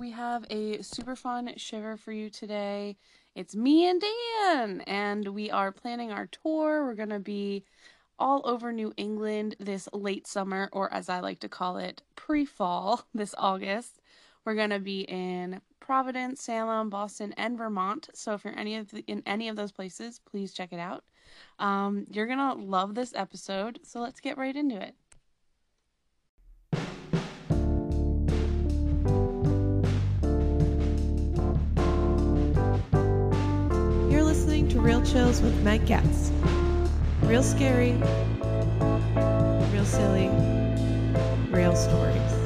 we have a super fun shiver for you today. It's me and Dan, and we are planning our tour. We're going to be all over New England this late summer, or as I like to call it, pre fall this August. We're going to be in Providence, Salem, Boston, and Vermont. So if you're any of the, in any of those places, please check it out. Um, you're going to love this episode. So let's get right into it. Real Chills with Meg Getz. Real scary, real silly, real stories.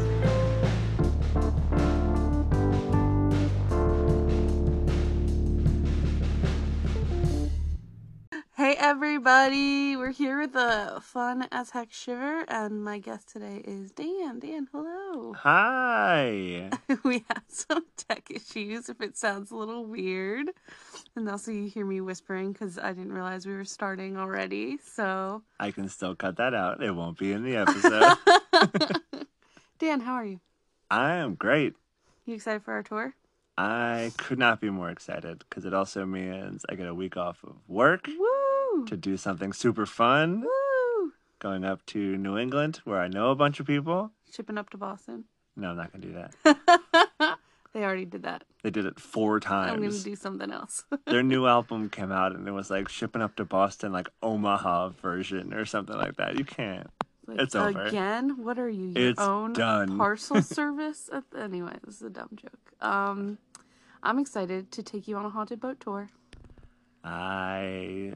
Hey everybody, we're here with a fun as heck shiver, and my guest today is Dan. Dan, hello. Hi. we had some tech issues if it sounds a little weird. And also, you hear me whispering because I didn't realize we were starting already. So, I can still cut that out. It won't be in the episode. Dan, how are you? I am great. You excited for our tour? I could not be more excited because it also means I get a week off of work Woo! To do something super fun. Woo! Going up to New England where I know a bunch of people. Shipping up to Boston. No, I'm not going to do that. they already did that. They did it four times. I'm going to do something else. Their new album came out and it was like shipping up to Boston, like Omaha version or something like that. You can't. Like, It's over. Again? What are you? Your It's own done. parcel service? Anyway, this is a dumb joke. Um, I'm excited to take you on a haunted boat tour. I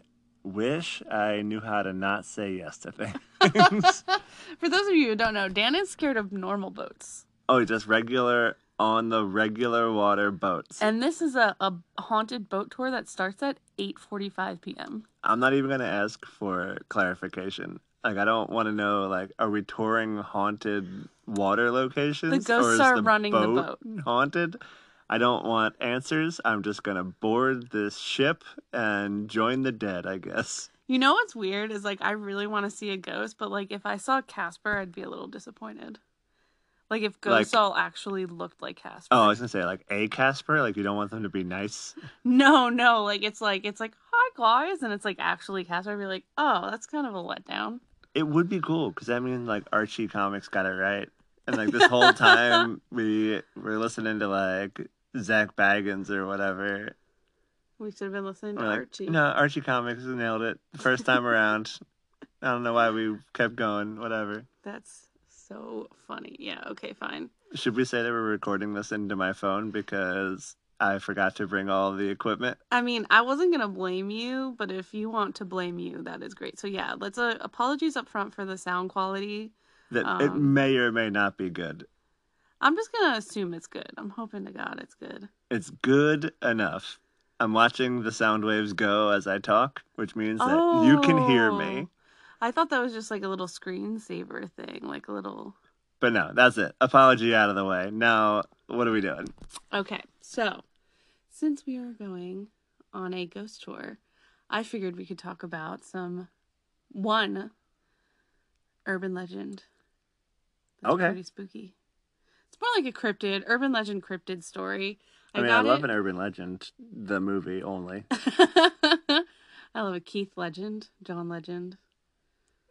wish I knew how to not say yes to things. For those of you who don't know, Dan is scared of normal boats. Oh, just regular on the regular water boats. And this is a, a haunted boat tour that starts at 8:45 p.m. I'm not even gonna ask for clarification. Like I don't want to know. Like, are we touring haunted water locations? The ghosts or is are the running the boat haunted. I don't want answers. I'm just gonna board this ship and join the dead. I guess. You know what's weird is like I really want to see a ghost, but like if I saw Casper, I'd be a little disappointed. Like if ghosts Like- all actually looked like Casper. Oh, I was gonna say like a Casper. Like you don't want them to be nice. No, no, like it's like it's like hi guys, and it's like actually Casper. I'd be like, oh, that's kind of a letdown. It would be cool because I mean, like Archie Comics got it right, and like this whole time we were listening to like Zak Bagans or whatever. We should have been listening to like, Archie. no, Archie Comics nailed it the first time around. I don't know why we kept going. Whatever. That's so funny. Yeah. Okay. Fine. Should we say that we're recording this into my phone because I forgot to bring all the equipment? I mean, I wasn't gonna blame you, but if you want to blame you, that is great. So yeah, let's uh, apologies up front for the sound quality. That it Um, may or may not be good. I'm just gonna assume it's good. I'm hoping to God it's good. It's good enough. I'm watching the sound waves go as I talk, which means that you can hear me. Oh. I thought that was just like a little screensaver thing, like a little. But no, that's it. Apology out of the way. Now, what are we doing? Okay, so since we are going on a ghost tour, I figured we could talk about some one urban legend. That's Okay. Pretty spooky. It's more like a cryptid, urban legend cryptid story. I, mean, I love it- an urban legend, the movie only. I love a Keith Legend, John Legend.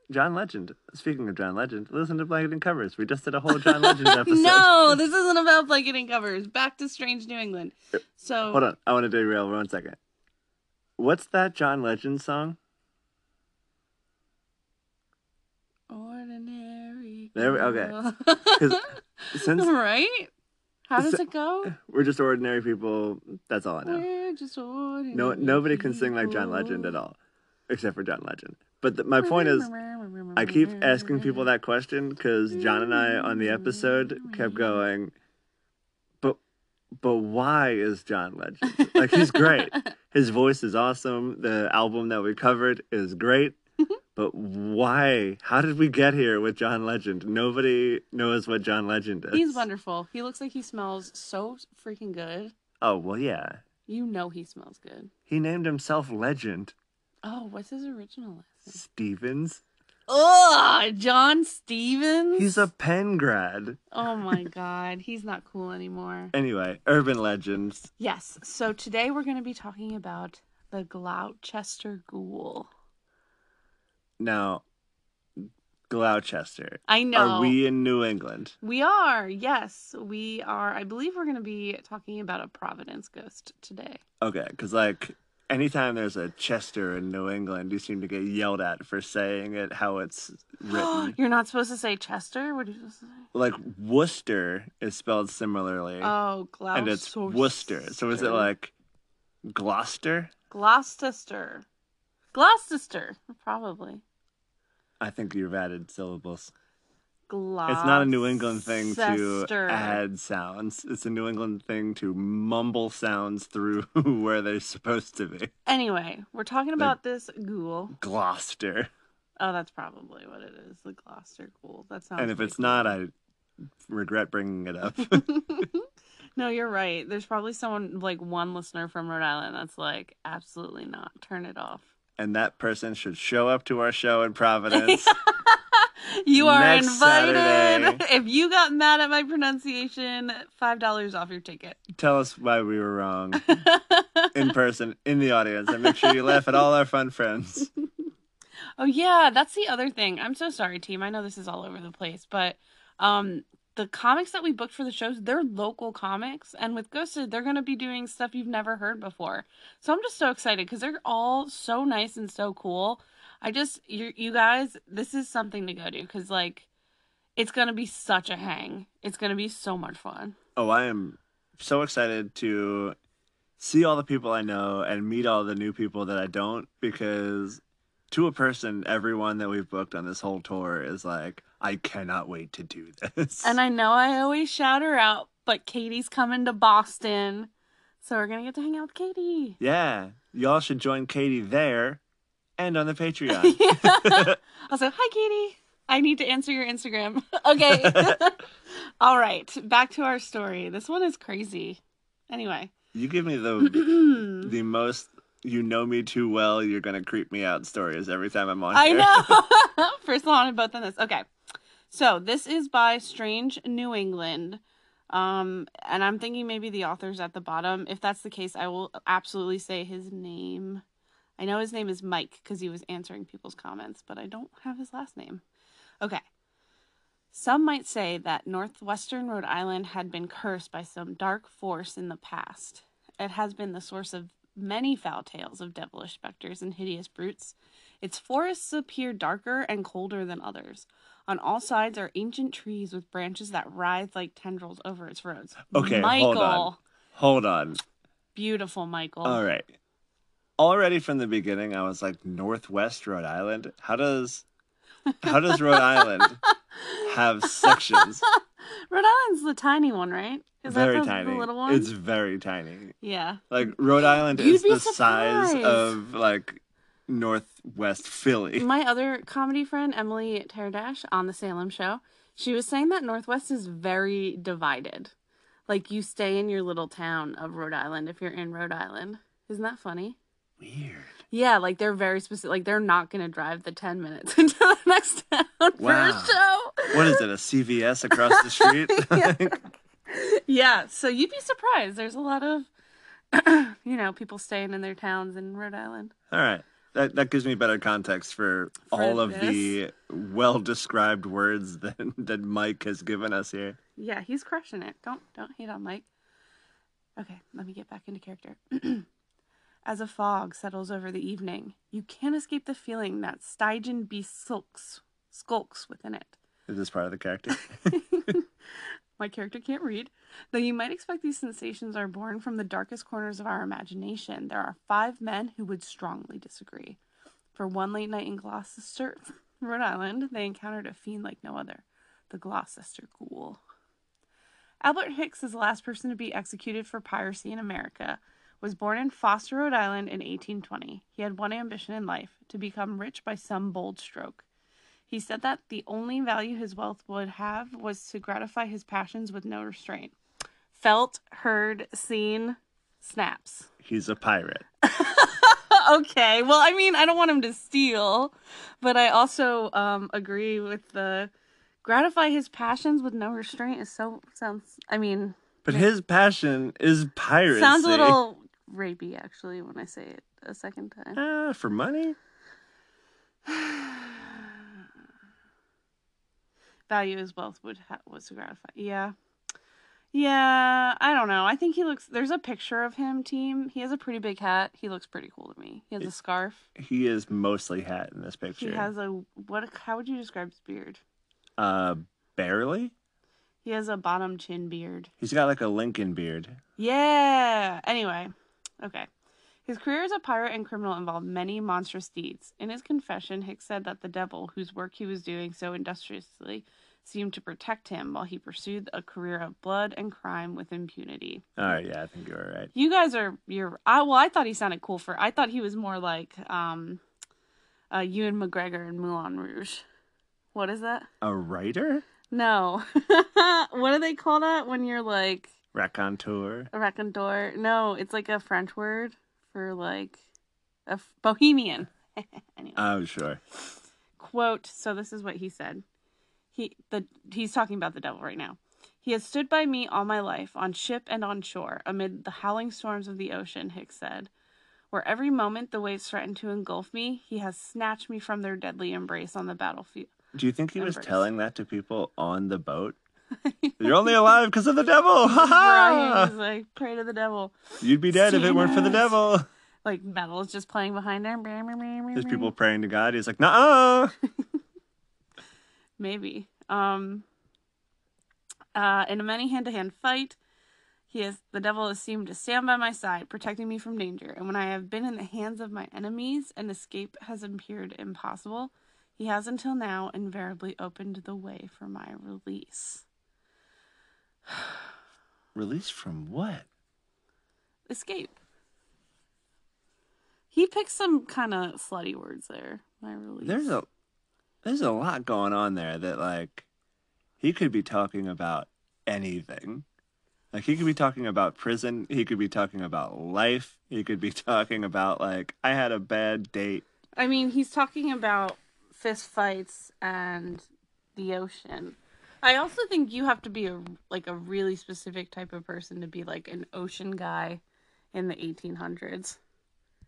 John Legend. Speaking of John Legend, listen to Blanket Covers. We just did a whole John Legend episode. no, this isn't about blanketing covers. Back to Strange New England. Uh, so Hold on. I want to derail for one second. What's that John Legend song? ordinary. There we- okay. Since right? How does So- it go? we're just ordinary people, that's all I know. We're just ordinary. No, nobody can sing like John Legend at all, except for John Legend. But the, my point is, I keep asking people that question because John and I on the episode kept going, but but why is John Legend? Like he's great. His voice is awesome. The album that we covered is great. But why? How did we get here with John Legend? Nobody knows what John Legend is. He's wonderful. He looks like he smells so freaking good. Oh well, yeah. You know he smells good. He named himself Legend Oh, what's his original last name? Stephens. Ugh, John Stephens. He's a Penn grad. Oh my god, he's not cool anymore. Anyway, urban legends. Yes, so today we're going to be talking about the Gloucester Ghoul. Now, Gloucester. I know. Are we in New England? We are, yes. We are. I believe we're going to be talking about a Providence ghost today. Okay, because like anytime there's a Chester in New England, you seem to get yelled at for saying it how it's written. You're not supposed to say Chester? What are you supposed to say? like Worcester is spelled similarly, Oh, Gloucester. and it's Worcester. So is it like Gloucester? Gloucester. Gloucester, probably. I think you've added syllables. Gloucester. It's not a New England thing to add sounds. It's a New England thing to mumble sounds through where they're supposed to be. Anyway, we're talking about this ghoul. Gloucester. Oh, that's probably what it is. The Gloucester ghoul. That sounds. And if it's cool. not, I regret bringing it up. no, you're right. There's probably someone like one listener from Rhode Island that's like, absolutely not. Turn it off. And that person should show up to our show in Providence. You are Next invited. Saturday. If you got mad at my pronunciation, five dollars off your ticket. Tell us why we were wrong in person, in the audience, and make sure you laugh at all our fun friends. Oh yeah, that's the other thing. I'm so sorry, team. I know this is all over the place, but um the comics that we booked for the shows, they're local comics, and with Ghosted, they're gonna be doing stuff you've never heard before. So I'm just so excited because they're all so nice and so cool. I just you you guys, this is something to go to because like it's gonna be such a hang. It's gonna be so much fun. Oh, I am so excited to see all the people I know and meet all the new people that I don't because to a person, everyone that we've booked on this whole tour is like, I cannot wait to do this. And I know I always shout her out, but Katie's coming to Boston. So we're gonna get to hang out with Katie. yeah, y'all should join Katie there and on the Patreon. Also, hi Katie. I need to answer your Instagram. okay. All right. Back to our story. This one is crazy. Anyway. you give me the the most you know me too well, you're gonna creep me out stories every time I'm on I here. know. First one on both on this. Okay. So this is by Strange New England. Um, and I'm thinking maybe the author's at the bottom. If that's the case, I will absolutely say his name. I know his name is Mike because he was answering people's comments, but I don't have his last name. Okay. Some might say that northwestern Rhode Island had been cursed by some dark force in the past. It has been the source of many foul tales of devilish specters and hideous brutes. Its forests appear darker and colder than others. On all sides are ancient trees with branches that writhe like tendrils over its roads. Okay, Michael. hold on. Hold on. Beautiful, Michael. All right. Already from the beginning, I was like, Northwest Rhode Island. How does how does Rhode Island have sections? Rhode Island's the tiny one, right? Is very that the, tiny. the little one? It's very tiny. Yeah. Like Rhode Island You'd is the size of like Northwest Philly. My other comedy friend, Emily Teradash, on the Salem show, she was saying that Northwest is very divided. Like you stay in your little town of Rhode Island if you're in Rhode Island. Isn't that funny? Weird. Yeah, like they're very specific. Like they're not going to drive the 10 minutes into the next town for a show. What is it? A CVS across the street? Yeah, so you'd be surprised. There's a lot of, you know, people staying in their towns in Rhode Island. All right. That that gives me better context for, all of the well described words that that Mike has given us here. Yeah, he's crushing it. Don't don't hate on Mike. Okay, let me get back into character. As a fog settles over the evening, you can't escape the feeling that Stygian beast sulks skulks within it. Is this part of the character? My character can't read. Though you might expect these sensations are born from the darkest corners of our imagination, there are five men who would strongly disagree. For one late night in Gloucester, Rhode Island, they encountered a fiend like no other, the Gloucester Ghoul. Albert Hicks is the last person to be executed for piracy in America. Was born in Foster, Rhode Island in 1820. He had one ambition in life to become rich by some bold stroke. He said that the only value his wealth would have was to gratify his passions with no restraint. Felt, heard, seen, snaps. He's a pirate. okay. Well, I mean, I don't want him to steal, but I also um agree with the gratify his passions with no restraint is so sounds. I mean, But his passion is piracy. sounds a little rapey actually when I say it a second time. Ah, for money? Value his wealth would ha- was to gratify. Yeah. Yeah, I don't know. I think he looks. There's a picture of him, team. He has a pretty big hat. He looks pretty cool to me. He has a scarf. He is mostly hat in this picture. He has a what? How would you describe his beard? uh barely. He has a bottom chin beard. He's got like a Lincoln beard. Yeah. Anyway, okay. His career as a pirate and criminal involved many monstrous deeds. In his confession, Hicks said that the devil, whose work he was doing so industriously, seemed to protect him while he pursued a career of blood and crime with impunity. All right, yeah, I think you were right. You guys are you're I well, I thought he sounded cool for I thought he was more like um uh Ewan McGregor in Moulin Rouge. What is that? A writer? No. what do they call that when you're like Raconteur. a raconteur? No, it's like a French word for like a f- bohemian. anyway, Oh, sure. quote, so this is what he said. He the he's talking about the devil right now. He has stood by me all my life, on ship and on shore, amid the howling storms of the ocean, Hicks said. Where every moment the waves threaten to engulf me, he has snatched me from their deadly embrace on the battlefield. Do you think he was telling that to people on the boat? You're only alive because of the devil. Ha! like, pray to the devil. You'd be dead if it weren't for the devil. Like metal is just playing behind him. There's people praying to God. He's like, nah. Maybe. Um uh in a many hand to hand fight, he is the devil has seemed to stand by my side, protecting me from danger. And when I have been in the hands of my enemies and escape has appeared impossible, he has until now invariably opened the way for my release. Released from what? Escape. He picked some kind of slutty words there. My release. There's a there's a lot going on there that like he could be talking about anything. Like he could be talking about prison, he could be talking about life, he could be talking about like I had a bad date. I mean, he's talking about fist fights and the ocean. I also think you have to be a like a really specific type of person to be like an ocean guy in the 1800s.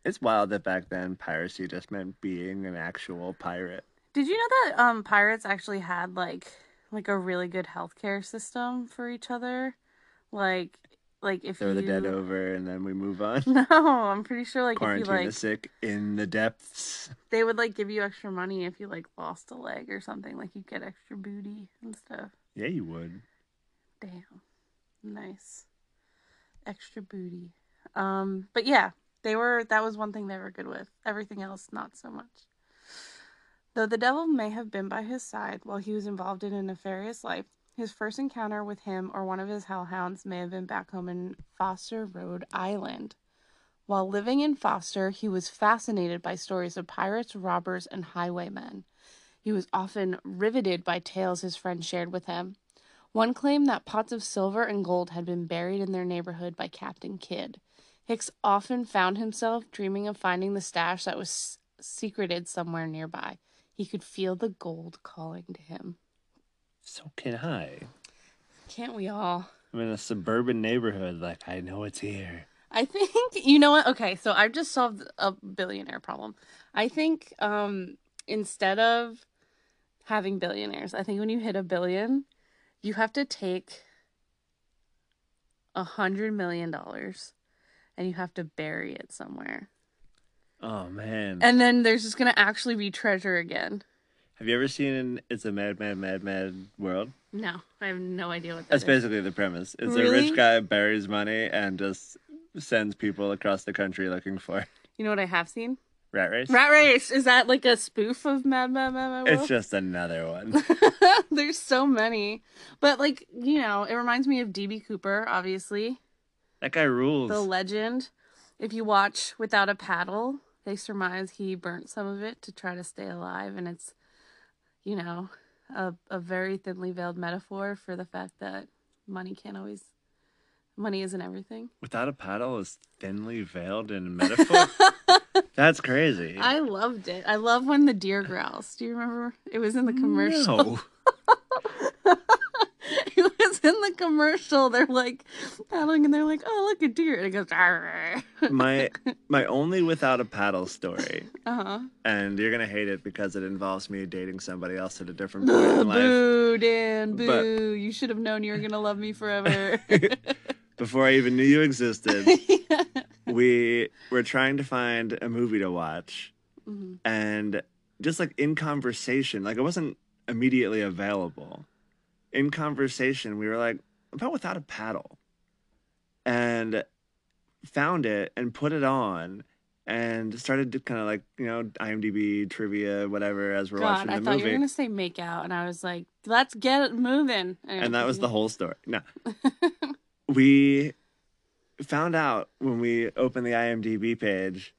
It's wild that back then piracy just meant being an actual pirate. Did you know that um pirates actually had like like a really good healthcare system for each other? Like like if Throw you the dead over and then we move on. No, I'm pretty sure like if you Quarantine like the sick in the depths. they would like give you extra money if you like lost a leg or something like you get extra booty and stuff. Yeah, you would. Damn. Nice. Extra booty. Um, but yeah, they were that was one thing they were good with. Everything else not so much. Though the devil may have been by his side while he was involved in a nefarious life, his first encounter with him or one of his hellhounds may have been back home in Foster, Rhode Island. While living in Foster, he was fascinated by stories of pirates, robbers, and highwaymen. He was often riveted by tales his friends shared with him. One claimed that pots of silver and gold had been buried in their neighborhood by Captain Kidd. Hicks often found himself dreaming of finding the stash that was secreted somewhere nearby. He could feel the gold calling to him. So can I. Can't we all? I'm in a suburban neighborhood, like I know it's here. I think you know what? Okay, so I've just solved a billionaire problem. I think um instead of having billionaires, I think when you hit a billion, you have to take a hundred million dollars and you have to bury it somewhere. Oh man. And then there's just gonna actually be treasure again. Have you ever seen It's a Mad, Mad, Mad, Mad World? No, I have no idea what that That's is. basically the premise. It's a Really? rich guy buries money and just sends people across the country looking for You know what I have seen? rat race. Rat Race. Is that like a spoof of Mad Mad Mad Mad World? It's just another one. There's so many. But like, you know, it reminds me of DB Cooper, obviously. that guy rules. The legend. If you watch Without a Paddle, they surmise he burnt some of it to try to stay alive and it's you know, a a very thinly veiled metaphor for the fact that money can't always money isn't everything. Without a paddle is thinly veiled in metaphor. That's crazy. I loved it. I love when the deer growls. Do you remember? It was in the commercial. No. in the commercial. They're like paddling and they're like, "Oh, look a deer!" And it goes, "Arr." my my only without a paddle story, uh huh. and you're gonna hate it because it involves me dating somebody else at a different point in life. boo, Dan, boo! But- you should have known you were gonna love me forever. Before I even knew you existed, we were trying to find a movie to watch, Mhm. and just like in conversation, like it wasn't immediately available. In conversation, we were like, "About without a paddle," and found it and put it on. And started to kind of like you know IMDb trivia whatever as we're God, watching the I thought movie. you were gonna say make out, and I was like, "Let's get it moving." Anyway, and that was the whole story. No, we found out when we opened the IMDb page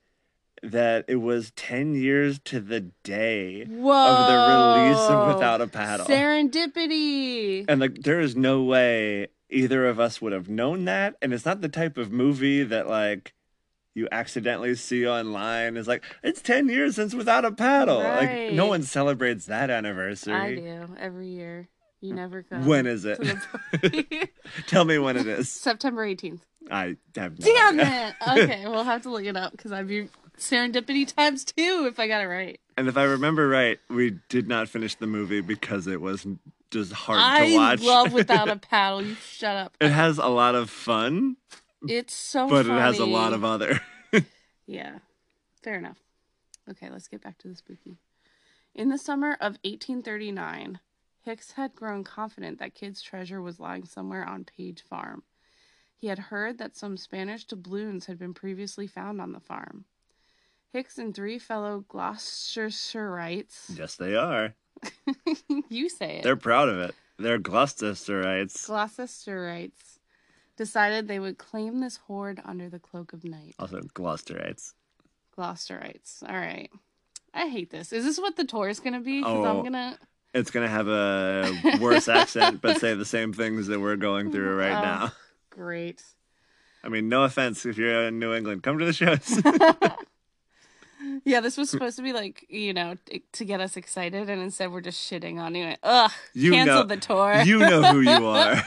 that it was ten years to the day Whoa! of the release of Without a Paddle, Serendipity. and like there is no way either of us would have known that. And it's not the type of movie that like you accidentally see online. It's like it's ten years since Without a Paddle. Like no one celebrates that anniversary I do every year. You never come. When is it? to the party. Tell me when it is. September 18th. I have no Damn idea. it. Okay, we'll have to look it up because I'd be serendipity times two if I got it right. And if I remember right, we did not finish the movie because it was just hard I to watch. I love Without a Paddle. You shut up. it has a lot of fun, It's so but funny. it has a lot of other. Yeah, fair enough. Okay, let's get back to the spooky. In the summer of 1839, Hicks had grown confident that Kidd's treasure was lying somewhere on Page Farm. He had heard that some Spanish doubloons had been previously found on the farm. Hicks and three fellow Gloucesterites, yes, they are. you say it, They're proud of it. They're Gloucesterites. Gloucesterites, decided they would claim this hoard under the cloak of night. Also Gloucesterites. Gloucesterites. All right. I hate this. Is this what the tour is going to be? Because Oh. I'm going to. It's gonna have a worse accent, but say the same things that we're going through right Oh. now. Great. I mean, no offense if you're in New England, come to the shows. Yeah, this was mm. supposed to be like, you know, to get us excited, and instead we're just shitting on you. Ugh, You canceled know- the tour. you know who you are.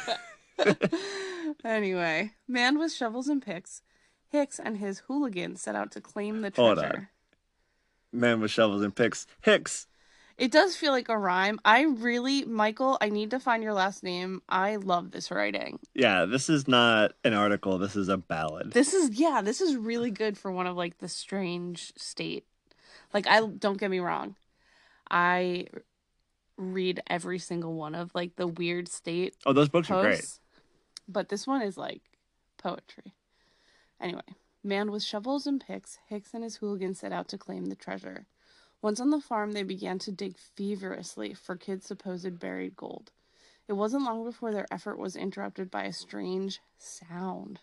anyway, man with shovels and picks, Hicks and his hooligans set out to claim the treasure. Man with shovels and picks. Hicks. It does feel like a rhyme. I really, Michael, I need to find your last name. I love this writing. Yeah, this is not an article. This is a ballad. This is yeah, this is really good for one of like the strange state. Like I don't get me wrong. I read every single one of like the weird state Oh, those books are great. But this one is like poetry. Anyway, man with shovels and picks, Hicks and his hooligans set out to claim the treasure. Once on the farm, they began to dig feverishly for Kidd's supposed buried gold. It wasn't long before their effort was interrupted by a strange sound.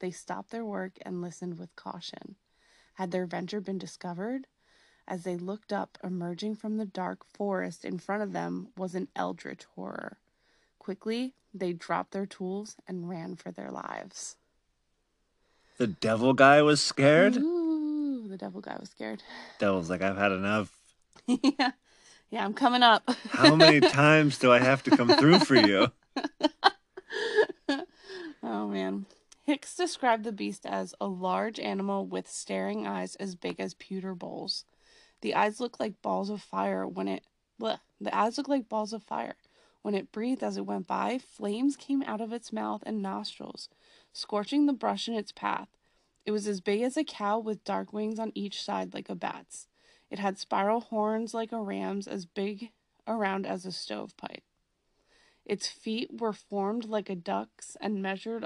They stopped their work and listened with caution. Had their venture been discovered? As they looked up, emerging from the dark forest in front of them was an eldritch horror. Quickly, they dropped their tools and ran for their lives. The devil guy was scared. Ooh, the devil guy was scared. Devil's like, I've had enough. yeah. Yeah, I'm coming up. How many times do I have to come through for you? oh man. Hicks described the beast as a large animal with staring eyes as big as pewter bowls. The eyes looked like balls of fire when it bleh, the eyes looked like balls of fire. When it breathed as it went by, flames came out of its mouth and nostrils, scorching the brush in its path. It was as big as a cow with dark wings on each side like a bat's. It had spiral horns like a ram's, as big around as a stovepipe. Its feet were formed like a duck's and measured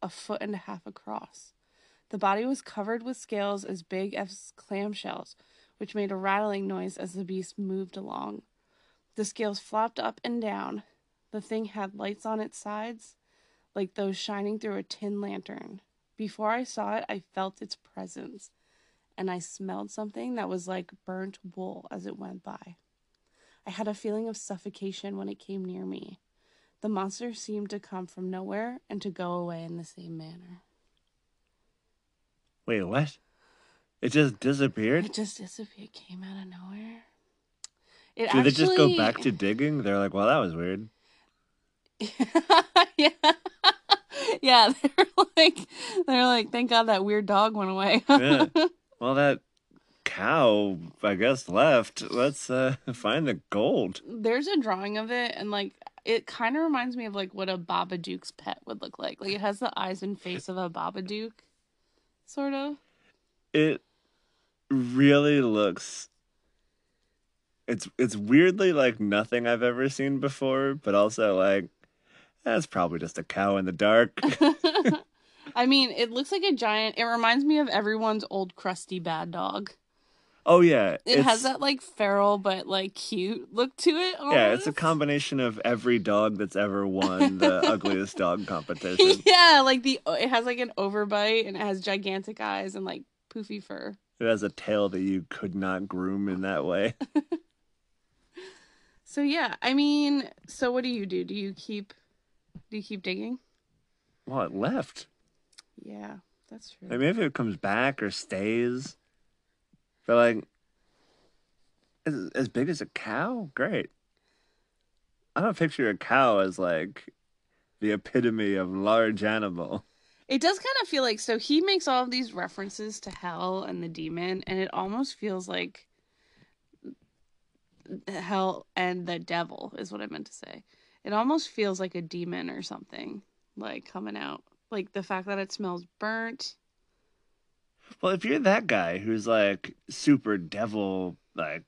a, foot and a half across. The body was covered with scales as big as clamshells, which made a rattling noise as the beast moved along. The scales flopped up and down. The thing had lights on its sides, like those shining through a tin lantern. Before I saw it, I felt its presence, and I smelled something that was like burnt wool as it went by. I had a feeling of suffocation when it came near me. The monster seemed to come from nowhere and to go away in the same manner. Wait, what? It just disappeared. It just disappeared. It came out of nowhere. It Did actually... they just go back to digging? They're like, well, that was weird. yeah. yeah, they're like they're like, thank God that weird dog went away. Yeah. Well, that cow, I guess, left. Let's uh, find the gold. There's a drawing of it and like it kind of reminds me of like what a Babadook's pet would look like. Like it has the eyes and face of a Babadook, sort of. It really looks. It's it's weirdly like nothing I've ever seen before, but also like that's probably just a cow in the dark. I mean, it looks like a giant. It reminds me of everyone's old crusty bad dog. oh yeah, It has that like feral but like cute look to it. yeah. It's a combination of every dog that's ever won the ugliest dog competition. yeah, like the it has like an overbite and it has gigantic eyes and like poofy fur. It has a tail that you could not groom in that way. So yeah, I mean, so what do you do? Do you keep do you keep digging? Well, it left. Yeah, that's true. Like maybe it comes back or stays. But like, as, as big as a cow, great. I don't picture a cow as like the epitome of large animal. It does kind of feel like so he makes all of these references to hell and the demon, and it almost feels like hell and the devil is what I meant to say. It almost feels like a demon or something like coming out. Like the fact that it smells burnt. Well, if you're that guy who's like super devil, like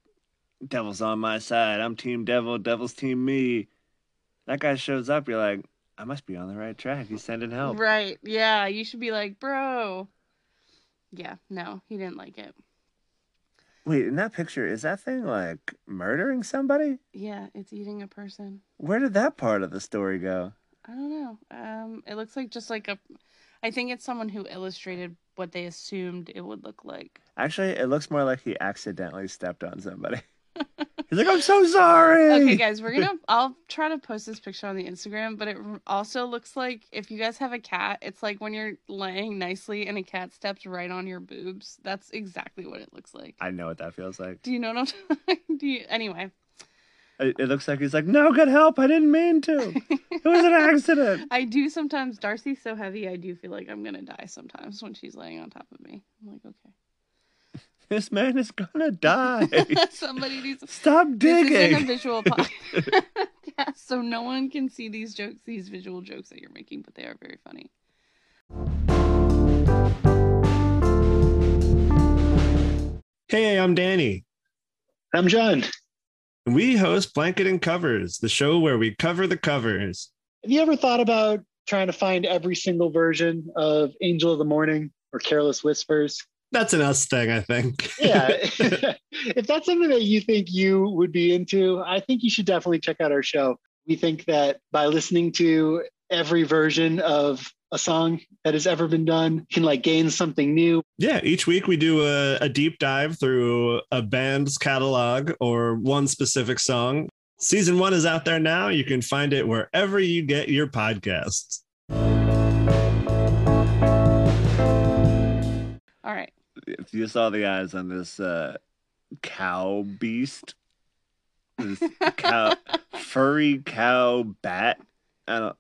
devil's on my side, I'm team devil, devil's team me. That guy shows up, you're like, I must be on the right track. He's sending help. Right. Yeah, you should be like, "Bro." Yeah, no, he didn't like it. Wait, in that picture, is that thing like murdering somebody? Yeah, it's eating a person. Where did that part of the story go? I don't know. Um, it looks like just like a. I think it's someone who illustrated what they assumed it would look like. Actually, it looks more like he accidentally stepped on somebody. He's like, I'm so sorry. Okay, guys, we're gonna. I'll try to post this picture on the Instagram, but it also looks like if you guys have a cat, it's like when you're laying nicely and a cat steps right on your boobs. That's exactly what it looks like. I know what that feels like. Do you know what I'm talking? Do you? Anyway, It, it looks like he's like, no, good help. I didn't mean to. It was an accident. I do sometimes. Darcy's so heavy, I do feel like I'm gonna die sometimes when she's laying on top of me. I'm like, okay. This man is gonna die. Somebody needs. Stop This isn't a digging. visual podcast, yeah, so no one can see these jokes, these visual jokes that you're making, but they are very funny. Hey, I'm Danny. I'm John. We host Blanket and Covers, the show where we cover the covers. Have you ever thought about trying to find every single version of Angel of the Morning or Careless Whispers? That's an us thing, I think. Yeah. if that's something that you think you would be into, I think you should definitely check out our show. We think that by listening to every version of a song that has ever been done, you can like gain something new. yeah, each week we do a, a deep dive through a band's catalog or one specific song. Season one is out there now. You can find it wherever you get your podcasts. All right. If you saw the eyes on this uh, cow beast, this cow, furry cow bat, I don't.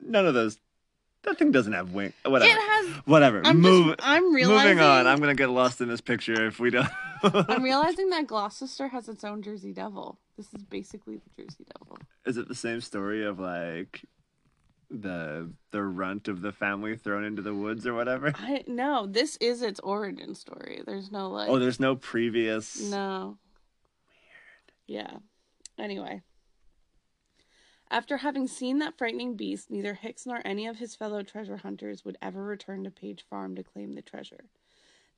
None of those. That thing doesn't have wings. Whatever. It has. Whatever. I'm Move. just. I'm realizing. Moving on. I'm gonna get lost in this picture if we don't. I'm realizing that Gloucester has its own Jersey Devil. This is basically the Jersey Devil. Is it the same story of like the the runt of the family thrown into the woods or whatever? I no. This is its origin story. There's no like. Oh, there's no previous. No. Weird. Yeah. Anyway. After having seen that frightening beast, neither Hicks nor any of his fellow treasure hunters would ever return to Page Farm to claim the treasure.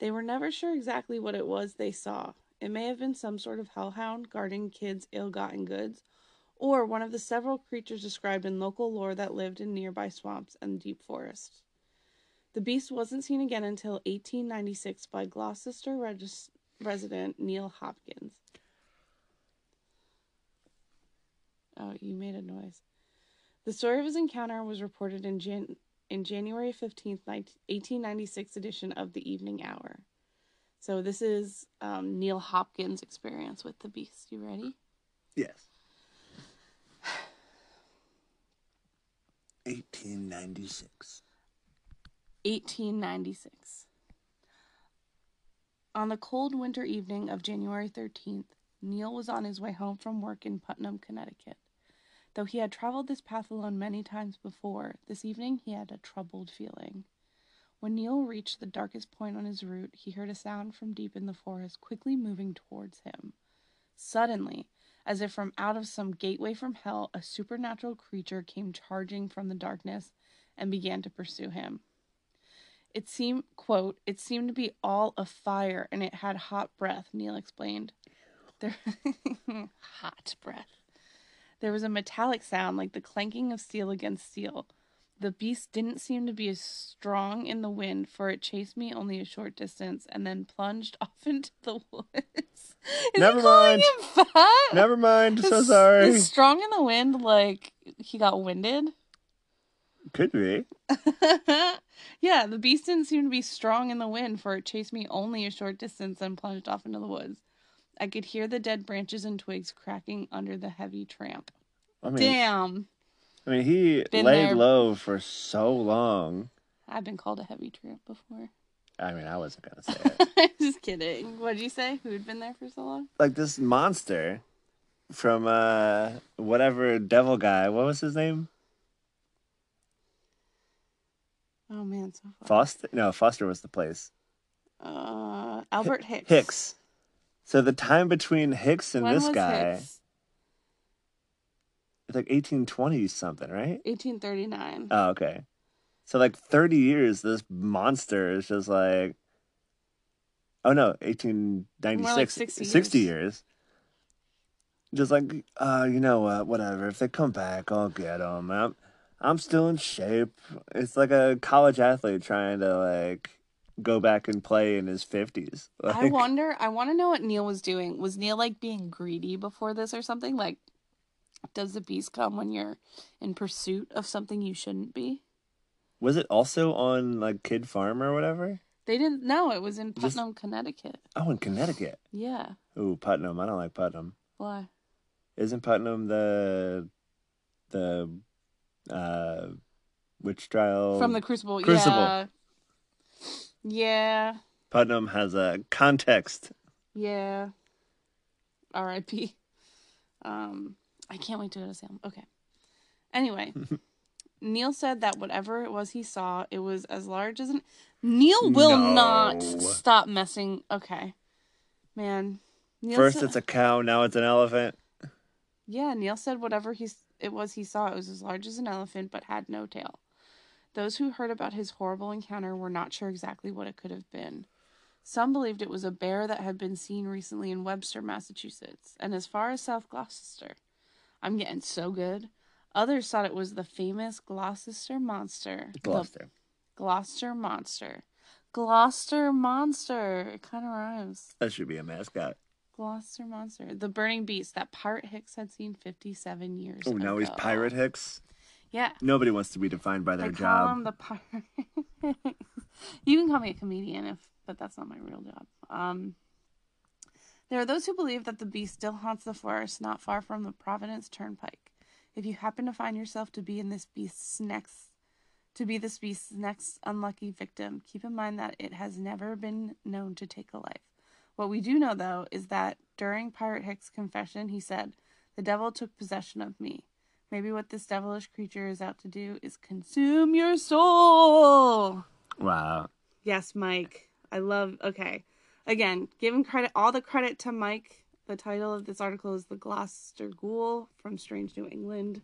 They were never sure exactly what it was they saw. It may have been some sort of hellhound guarding Kidd's ill gotten goods, or one of the several creatures described in local lore that lived in nearby swamps and deep forests. The beast wasn't seen again until 1896 by Gloucester regis- resident Neil Hopkins. Oh, you made a noise. The story of his encounter was reported in Jan- in January 15th, 1896 edition of the Evening Hour. So this is um, Neil Hopkins' experience with the beast. You ready? Yes. 1896. 1896. On the cold winter evening of January 13th, Neil was on his way home from work in Putnam, Connecticut. Though he had traveled this path alone many times before, this evening he had a troubled feeling. When Neil reached the darkest point on his route, he heard a sound from deep in the forest quickly moving towards him. Suddenly, as if from out of some gateway from hell, a supernatural creature came charging from the darkness and began to pursue him. It seemed, quote, it seemed to be all afire and it had hot breath, Neil explained. There, hot breath. There was a metallic sound like the clanking of steel against steel. The beast didn't seem to be as strong in the wind, for it chased me only a short distance and then plunged off into the woods. Never mind. Never mind. So sorry. Is strong in the wind like he got winded? Could be. yeah, the beast didn't seem to be strong in the wind, for it chased me only a short distance and plunged off into the woods. I could hear the dead branches and twigs cracking under the heavy tramp. I mean, Damn. I mean, he Been laid there. low for so long. I've been called a heavy tramp before. I mean, I wasn't gonna say it. I'm just kidding. What'd you say? Who'd been there for so long? like this monster from uh whatever devil guy. What was his name? Oh man, so far. Foster? No, Foster was the place. Uh, Albert Hicks. Hicks. So the time between Hicks and When this guy, Hicks? It's like 1820 something, right? 1839. Oh, okay. So like 30 years, this monster is just like, oh no, 1896, like 60 60 years. years. Just like, uh, you know what, whatever. If they come back, I'll get them. I'm, I'm still in shape. It's like a college athlete trying to like go back and play in his 50s. I wonder. I want to know what Neil was doing. Was Neil like being greedy before this or something? Like, does the beast come when you're in pursuit of something you shouldn't be? Was it also on like Kid Farm or whatever? They didn't know it was in Just- Putnam, Connecticut. Oh, in Connecticut. Yeah. Ooh, Putnam. I don't like Putnam. Why? Isn't Putnam the the uh witch trial? From the Crucible. Crucible. Yeah. Yeah. Putnam has a context. Yeah. R.I.P. Um, I can't wait to go to Salem. Okay. Anyway, Neil said that whatever it was he saw, it was as large as an. Neil will not stop messing. Okay, man. Neil First said, it's a cow, now it's an elephant. yeah. Neil said whatever he it was he saw, it was as large as an elephant, but had no tail. Those who heard about his horrible encounter were not sure exactly what it could have been. Some believed it was a bear that had been seen recently in Webster, Massachusetts, and as far as South Gloucester. I'm getting so good. Others thought it was the famous Gloucester monster. Gloucester. Gloucester monster. Gloucester monster. It kind of rhymes. That should be a mascot. Gloucester monster. The burning beast that Pirate Hicks had seen 57 years ago. Oh, now he's. Pirate Hicks. Yeah. Nobody wants to be defined by their I call him job. the pirate. you can call me a comedian if, but that's not my real job. Um, there are those who believe that the beast still haunts the forest not far from the Providence Turnpike. If you happen to find yourself to be in this beast's next, to be this beast's next unlucky victim, keep in mind that it has never been known to take a life. What we do know, though, is that during Pirate Hicks' confession, he said, "The devil took possession of me." Maybe what this devilish creature is out to do is consume your soul. Wow. Yes, Mike. I love. Okay. Again, giving credit, all the credit to Mike. The title of this article is The Gloucester Ghoul from Strange New England.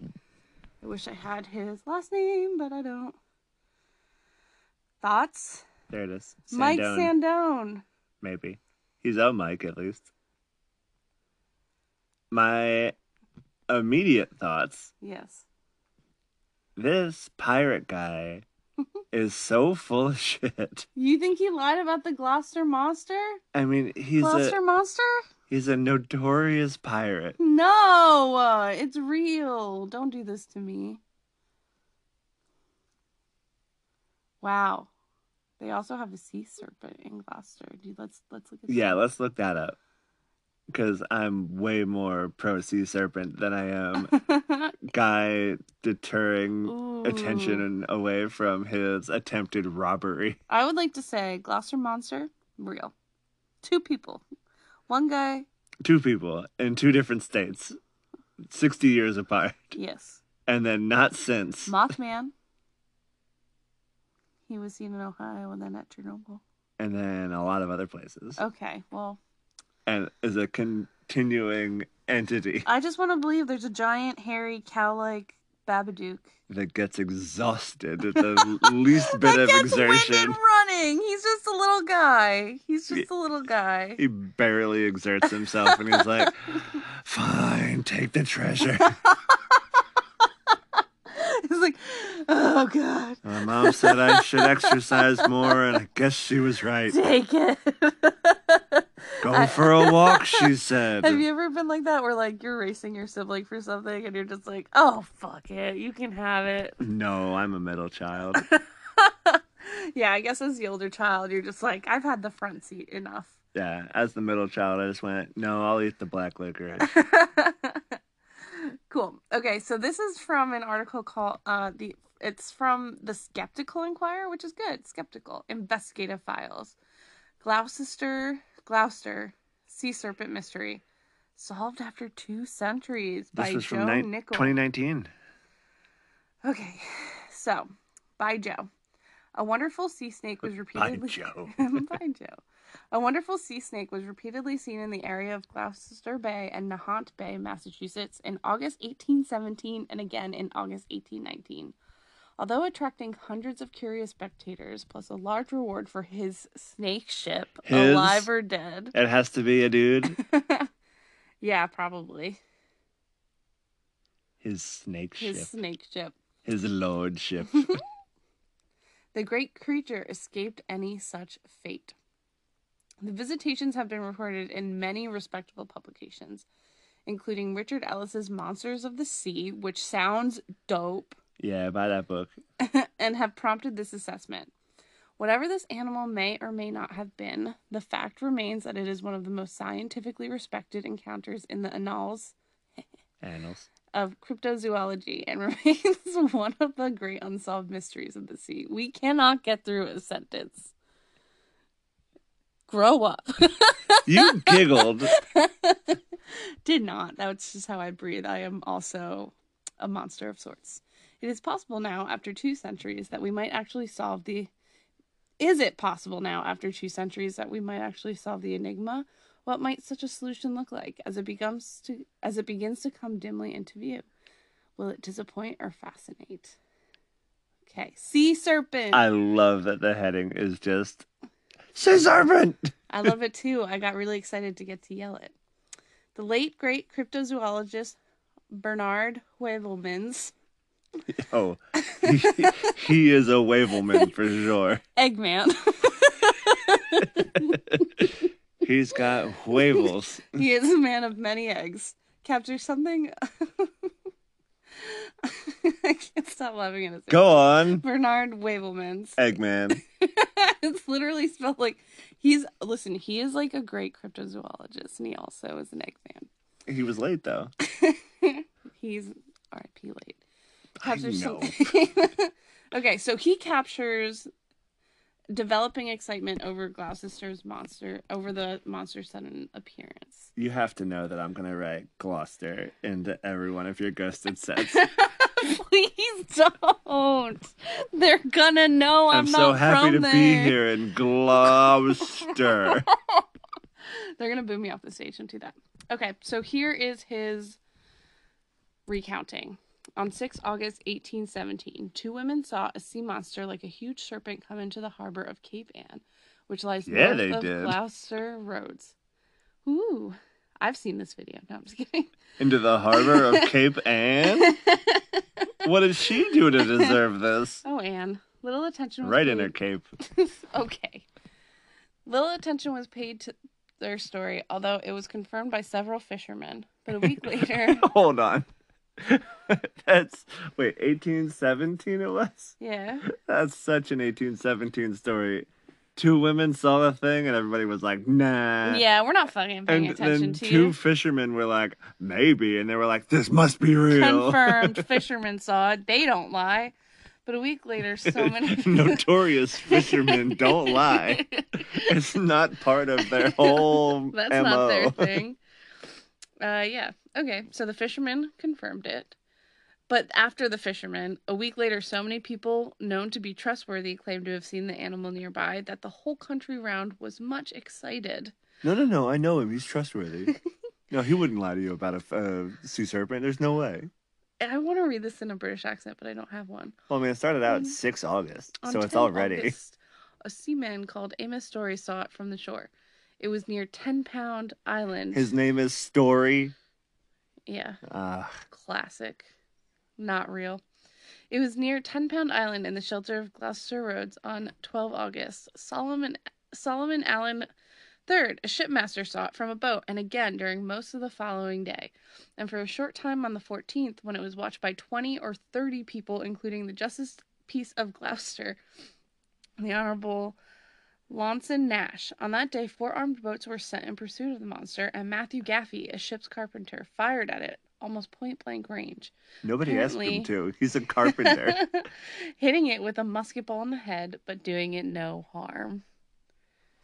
I wish I had his last name, but I don't. Thoughts? There it is. Mike Sandone, Sandone. maybe. He's a Mike at least. My immediate thoughts Yes. this pirate guy is so full of shit. You think he lied about the Gloucester Monster? I mean, he's Gloucester a Monster? he's a notorious pirate. No, uh, it's real. Don't do this to me. Wow. They also have a sea serpent in Gloucester. Dude, let's let's look at Yeah, that. let's look that up. Because I'm way more pro sea serpent than I am guy deterring Ooh. attention away from his attempted robbery. I would like to say Gloucester Monster, real. Two people. One guy, Two people in two different states, 60 years apart. yes. And then not since. Mothman. He was seen in Ohio and then at Chernobyl. And then a lot of other places. Okay, well, And is a continuing entity I just want to believe there's a giant, hairy, cow-like Babadook. that gets exhausted at the least bit that of gets exertion. running. He's just a little guy. He's just a little guy. He barely exerts himself and he's like, fine, take the treasure. He's like, oh god, My mom said I should exercise more, and I guess she was right. take it. Go for a walk, she said. Have you ever been like that where like you're racing your sibling for something and you're just like, oh fuck it, you can have it. No, I'm a middle child. yeah, I guess as the older child, you're just like, I've had the front seat enough. Yeah, as the middle child, I just went, no, I'll eat the black licorice. cool. Okay, so this is from an article called uh the it's from the Skeptical Inquirer, which is good. Skeptical investigative files. Gloucester, Gloucester, sea serpent mystery, solved after two centuries by This was Joe from ni- Nickell. 2019. Okay, so by Joe, a wonderful sea snake was By repeatedly Joe. by Joe. A wonderful sea snake was repeatedly seen in the area of Gloucester Bay and Nahant Bay, Massachusetts, in August 1817 and again in August 1819. Although attracting hundreds of curious spectators, plus a large reward for his snake ship, His? alive or dead. It has to be a dude. yeah, probably. His snake His ship. His snake ship. His lordship. The great creature escaped any such fate. The visitations have been reported in many respectable publications, including Richard Ellis's Monsters of the Sea, which sounds dope, yeah, buy that book. and have prompted this assessment. Whatever this animal may or may not have been, the fact remains that it is one of the most scientifically respected encounters in the annals Annals. of cryptozoology and remains one of the great unsolved mysteries of the sea. We cannot get through a sentence. Grow up. You giggled. Did not. That's just how I breathe. I am also a monster of sorts. It is possible now, after two centuries, that we might actually solve the. Is it possible now, after two centuries, that we might actually solve the enigma? What might such a solution look like as it becomes to as it begins to come dimly into view? Will it disappoint or fascinate? Okay, sea serpent. I love that the heading is just Sea Serpent! I love it too. I got really excited to get to yell it. The late great cryptozoologist Bernard Heuvelmans, Oh, he, he is a Wavelman for sure. Eggman. He's got wavels. he is a man of many eggs. Captures something. I can't stop laughing at his Go on, Bernard Wavelmans. Eggman. it's literally spelled like he's listen. He is like a great cryptozoologist, and he also is an Eggman. He was late though. He's R.I.P. late. Captures some- okay, so he captures developing excitement over Gloucester's monster over the monster's sudden appearance. You have to know that I'm gonna write Gloucester into every one of your ghosted sets. Please don't. They're gonna know I'm, I'm so happy from to be there. here in Gloucester. They're gonna boo me off the stage and do that. Okay, so here is his recounting. On 6 August 1817, two women saw a sea monster like a huge serpent come into the harbor of Cape Ann, which lies Yeah, north they of did. Gloucester Roads. Ooh, I've seen this video. No, I'm just kidding. into the harbor of Cape Ann. What did she do to deserve this? oh, Anne. Little attention was Right paid. in her cape. okay. Little attention was paid to their story, although it was confirmed by several fishermen. But a week later, Hold on. That's wait, eighteen seventeen it was. Yeah. That's such an eighteen seventeen story. Two women saw the thing and everybody was like, "Nah." Yeah, we're not fucking paying And attention then to two you. fishermen were like, "Maybe," and they were like, "This must be real." Confirmed. Fishermen saw it. They don't lie. But a week later, so many Notorious fishermen don't lie. It's not part of their whole That's mo. not their thing. Uh, yeah. Okay. So the fisherman confirmed it. But after the fisherman, a week later, so many people known to be trustworthy claimed to have seen the animal nearby that the whole country round was much excited. No, no, no. I know him. He's trustworthy. no, he wouldn't lie to you about a uh, sea serpent. There's no way. I want to read this in a British accent, but I don't have one. Well, I mean, it started out Mm. 6 August, so it's already. August, a seaman called Amos Story saw it from the shore. It was near Ten Pound Island. His name is Story. Yeah. Ah, Classic. Not real. It was near Ten Pound Island in the shelter of Gloucester Roads on 12 August. Solomon Solomon Allen III, a shipmaster, saw it from a boat, and again during most of the following day. And for a short time on the 14th, when it was watched by 20 or 30 people, including the Justice Peace of Gloucester, the Honorable Lonson Nash. On that day, four armed boats were sent in pursuit of the monster, and Matthew Gaffey, a ship's carpenter, fired at it almost point blank range, nobody asked him to. He's a carpenter. hitting it with a musket ball in the head, but doing it no harm.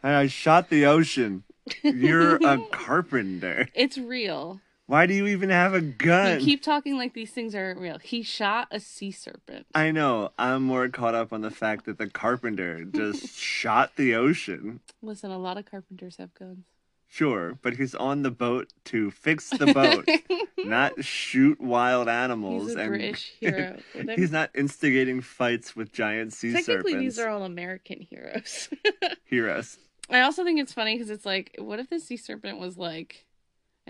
I shot the ocean. You're a carpenter. It's real. Why do you even have a gun? You keep talking like these things aren't real. He shot a sea serpent. I know. I'm more caught up on the fact that the carpenter just shot the ocean. Listen, a lot of carpenters have guns. Sure, but he's on the boat to fix the boat, not shoot wild animals. He's a and British hero. he's not instigating fights with giant sea Technically, serpents. these are all American heroes. heroes. I also think it's funny because it's like, what if the sea serpent was like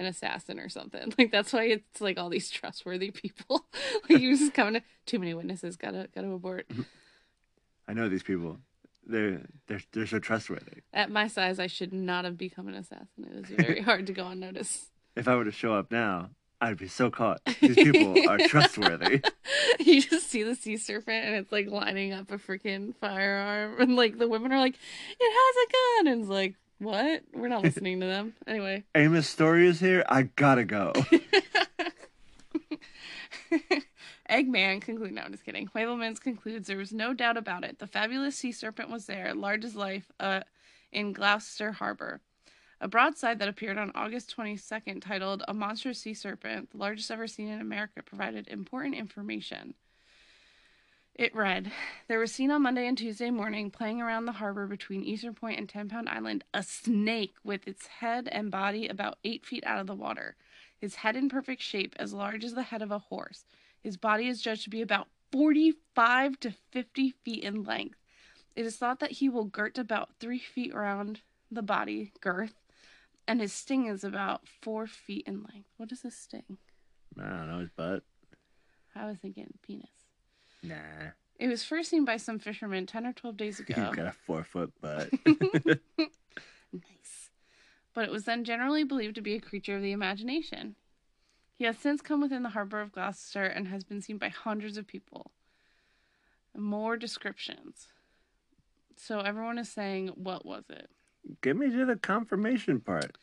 an assassin or something? Like that's why it's like all these trustworthy people. like he was just coming to too many witnesses. Gotta gotta abort. Mm-hmm. I know these people. They're they're they're so trustworthy. At my size, I should not have become an assassin. It was very hard to go unnoticed. If I were to show up now, I'd be so caught. These people are trustworthy. you just see the sea serpent and it's like lining up a freaking firearm, and like the women are like, "It has a gun," and it's like, "What? We're not listening to them." Anyway. Amos Story is here. I gotta go. Eggman concludes. No, I'm just kidding. Wavlemans concludes there was no doubt about it. The fabulous sea serpent was there, large as life, uh, in Gloucester Harbor. A broadside that appeared on August 22nd, titled "A Monstrous Sea Serpent, the Largest Ever Seen in America," provided important information. It read, There was seen on Monday and Tuesday morning, playing around the harbor between Eastern Point and Ten Pound Island, a snake with its head and body about eight feet out of the water. His head in perfect shape, as large as the head of a horse. His body is judged to be about 45 to 50 feet in length. It is thought that he will girt about three feet around the body girth, and his sting is about four feet in length. What is a sting? I don't know his butt. I was thinking penis. Nah, It was first seen by some fishermen 10 or 12 days ago. got a four foot butt. Nice. But it was then generally believed to be a creature of the imagination. He has since come within the harbor of Gloucester and has been seen by hundreds of people. More descriptions. So everyone is saying, what was it? Get me to the confirmation part.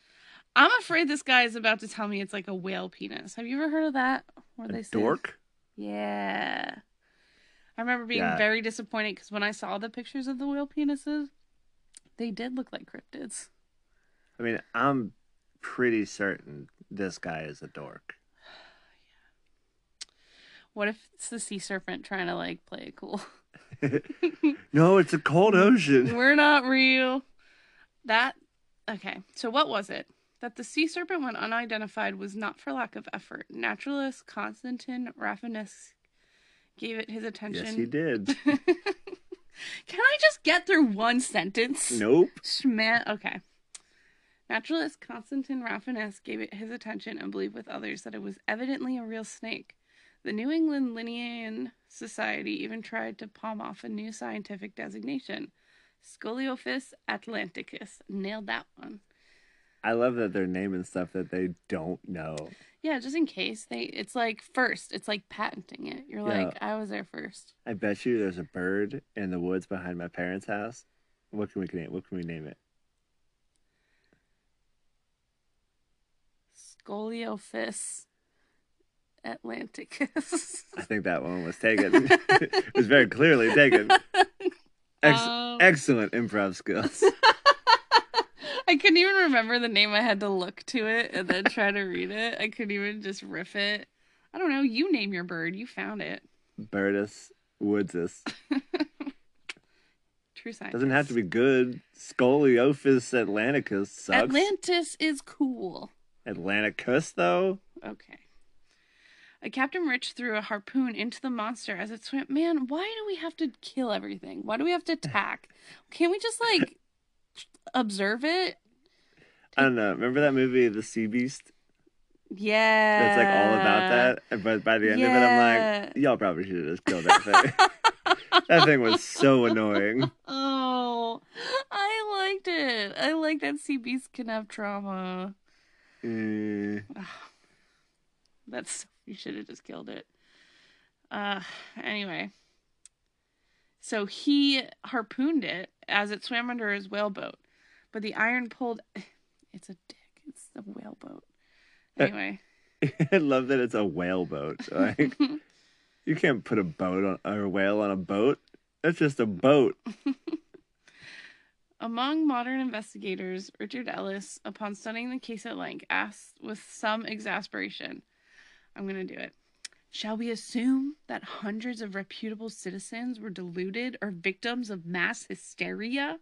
I'm afraid this guy is about to tell me it's like a whale penis. Have you ever heard of that? Where A they say- dork. Yeah. I remember being Yeah. very disappointed because when I saw the pictures of the whale penises, they did look like cryptids. I mean, I'm pretty certain this guy is a dork. What if it's the sea serpent trying to like play it cool? no, it's a cold ocean. We're not real. That okay. So what was it? That the sea serpent went unidentified was not for lack of effort. Naturalist Konstantin Rafinesque gave it his attention. Yes, he did. Can I just get through one sentence? Nope. Schma- okay. Naturalist Konstantin Rafinesque gave it his attention and believed with others that it was evidently a real snake. The New England Linnean Society even tried to palm off a new scientific designation, Scoliophis atlanticus. Nailed that one. I love that they're naming stuff that they don't know. Yeah, just in case they. It's like first. It's like patenting it. You're Yeah. like, I was there first. I bet you there's a bird in the woods behind my parents' house. What can we name? What can we name it? Scoliophis Atlanticus. I think that one was taken. it was very clearly taken. Ex- Um, excellent improv skills. I couldn't even remember the name. I had to look to it and then try to read it. I couldn't even just riff it. I don't know. You name your bird. You found it. Birdus Woodsus. True science. Doesn't have to be good. Scoliophis Atlanticus sucks. Atlantis is cool. Atlanticus, though? Okay. A Captain Rich threw a harpoon into the monster as it swam. Man, why do we have to kill everything? Why do we have to attack? Can't we just like observe it? I don't know. Remember that movie, The Sea Beast? Yeah. That's like all about that. But by the end of it, I'm like, y'all probably should have just killed that thing. that thing was so annoying. Oh, I liked it. I like that sea beasts can have trauma. Eh, That's you should have just killed it. Uh, anyway, so he harpooned it as it swam under his whaleboat, but the iron pulled. It's a dick. It's a whaleboat. Eh. Anyway, I love that it's a whaleboat. Like, you can't put a boat on or a whale on a boat. That's just a boat. Among modern investigators, Richard Ellis, upon studying the case at length, asked with some exasperation, I'm going to do it. Shall we assume that hundreds of reputable citizens were deluded or victims of mass hysteria?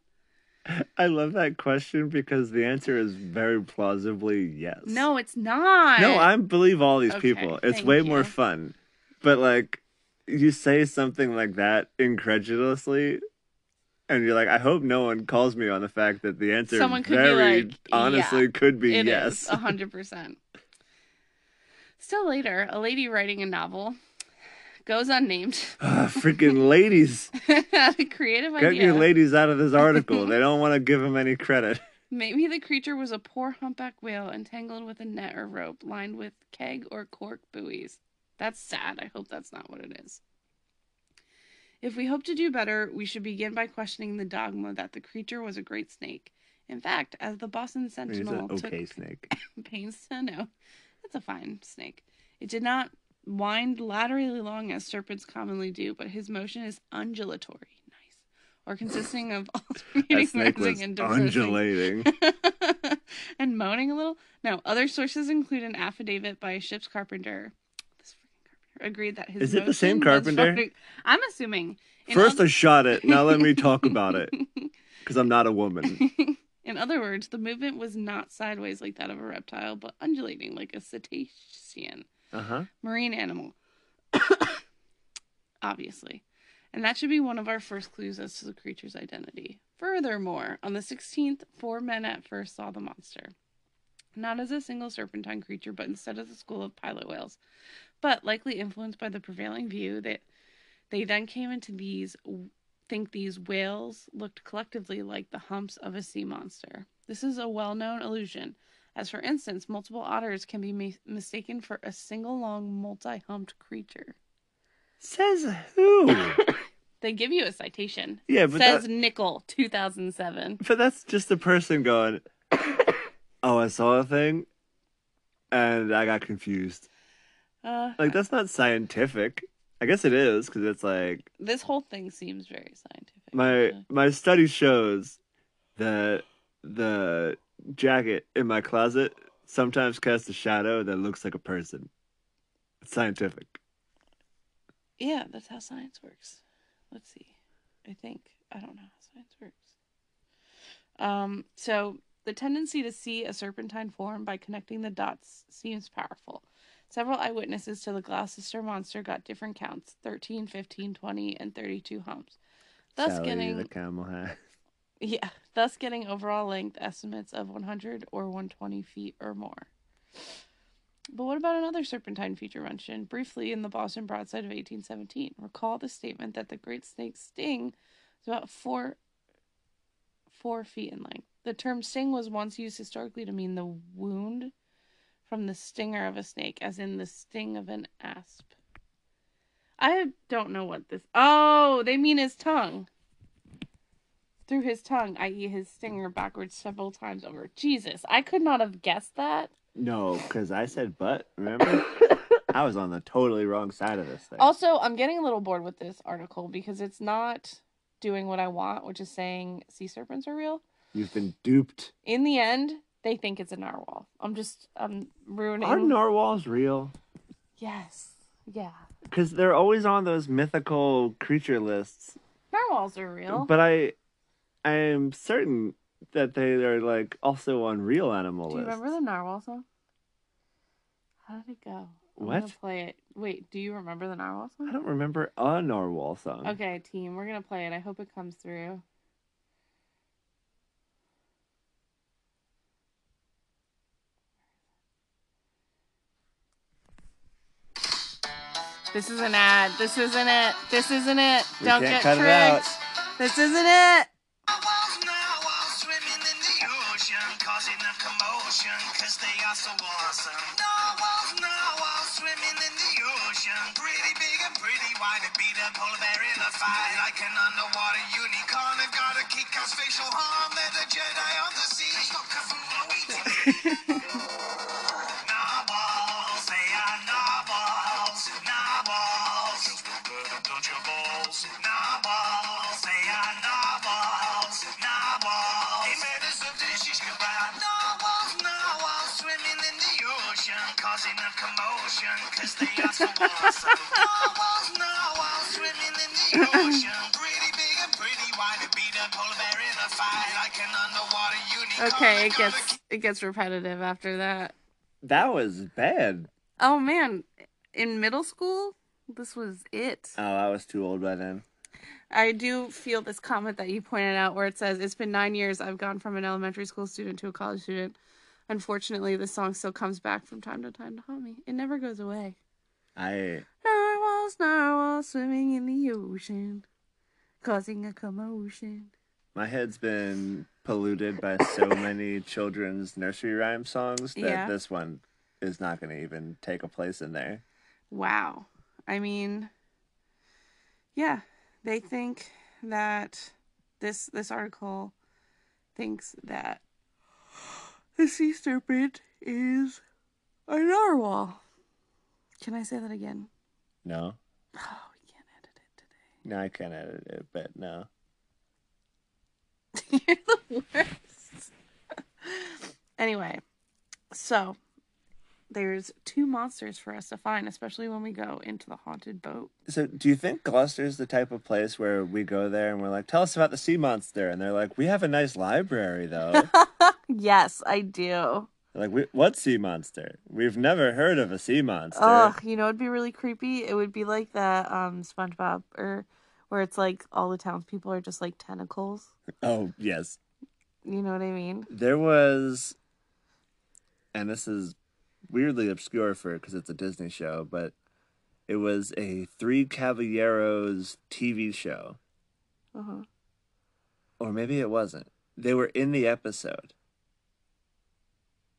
I love that question because the answer is very plausibly yes. No, it's not. No, I believe all these Okay, people. It's way you. more fun. But like you say something like that incredulously and you're like, I hope no one calls me on the fact that the answer Someone could be very like, honestly yeah, could be yes. a 100%. Still later, a lady writing a novel goes unnamed Ah, freaking ladies. a creative Get idea. your ladies out of this article. they don't want to give them any credit. Maybe the creature was a poor humpback whale entangled with a net or rope lined with keg or cork buoys. That's sad. I hope that's not what it is. If we hope to do better, we should begin by questioning the dogma that the creature was a great snake. In fact, as the Boston Sentinel okay took snake. pains to know, it's a fine snake. It did not wind laterally long as serpents commonly do, but his motion is undulatory. Nice. Or consisting of alternating rising and undulating. and moaning a little. Now, other sources include an affidavit by a ship's carpenter. This freaking carpenter agreed that his. Is it the same carpenter? from- I'm assuming. In First, I shot it. Now let me talk about it. Because I'm not a woman. In other words, the movement was not sideways like that of a reptile, but undulating like a cetacean Uh huh. marine animal. Obviously. And that should be one of our first clues as to the creature's identity. Furthermore, on the 16th, four men at first saw the monster. Not as a single serpentine creature, but instead as a school of pilot whales. But likely influenced by the prevailing view that they then came into these think these whales looked collectively like the humps of a sea monster. This is a well-known illusion, as for instance, multiple otters can be mi- mistaken for a single long multi-humped creature. Says who? They give you a citation. yeah, but Says that, Nickell, 2007. but that's just a person going. Oh, I saw a thing, and I got confused. Uh, Like that's not scientific. I guess it is because it's like this whole thing seems very scientific. my my study shows that the jacket in my closet sometimes casts a shadow that looks like a person. It's scientific. Yeah, that's how science works. Let's see. I think I don't know how science works. Um, so the tendency to see a serpentine form by connecting the dots seems powerful. Several eyewitnesses to the Gloucester monster got different counts 13, 15, 20, and 32 humps. Thus Sally getting the camel hat. yeah, thus getting overall length estimates of 100 or 120 feet or more. But what about another serpentine feature mentioned briefly in the Boston Broadside of 1817? Recall the statement that the great snake's sting is about four four feet in length. The term sting was once used historically to mean the wound from the stinger of a snake, as in the sting of an asp. I don't know what this. Oh, they mean his tongue. Through his tongue, i.e., his stinger backwards several times over. Jesus, I could not have guessed that. No, because I said but. Remember, I was on the totally wrong side of this thing. Also, I'm getting a little bored with this article because it's not doing what I want, which is saying sea serpents are real. You've been duped. In the end, they think it's a narwhal. I'm just I'm ruining. Are narwhals real? Yes. Yeah. Because they're always on those mythical creature lists. Narwhals are real. But I, I am certain that they are like also on real animal lists. do you remember the narwhal song? How did it go? I'm What? play it. Wait, do you remember the narwhal song? I don't remember a narwhal song. Okay, team, we're gonna play it. I hope it comes through. This is an ad. This isn't it. This isn't it. We Don't can't get cut it out. tricked. This isn't it. Narwhals, narwhals swimming in the ocean, causing a commotion, cause they are so awesome. Narwhals, narwhals swimming in the ocean, pretty big and pretty wide, they beat a polar bear in a fight. Like an underwater unicorn, they've got a kick ass facial harm, they're the Jedi on the sea. Stop Cthulhu eating. Okay, it They got a gets it gets repetitive after that. That was bad. Oh man, in middle school, this was it. Oh, I was too old by then. I do feel this comment that you pointed out where it says, It's been nine years I've gone from an elementary school student to a college student. Unfortunately, this song still comes back from time to time to haunt me. It never goes away. I Narwhals, narwhals swimming in the ocean, causing a commotion. my head's been polluted by so many children's nursery rhyme songs that Yeah. this one is not going to even take a place in there. Wow. I mean, yeah, they think that this this article thinks that the sea serpent is a narwhal. Can I say that again? No, Oh, we can't edit it today. no, I can't edit it, but no. You're the worst. anyway, so there's two monsters for us to find, especially when we go into the haunted boat. So, do you think Gloucester's the type of place where we go there and we're like, "Tell us about the sea monster," and they're like, "We have a nice library, though." Yes, I do. Like, we, "What sea monster? We've never heard of a sea monster." Oh, you know, it'd be really creepy. It would be like that um SpongeBob, or where it's like all the townspeople are just like tentacles. oh, yes. You know what I mean? There was, and this is weirdly obscure for because it's a Disney show, but it was a Three Caballeros TV show, Uh-huh. or maybe it wasn't. They were in the episode.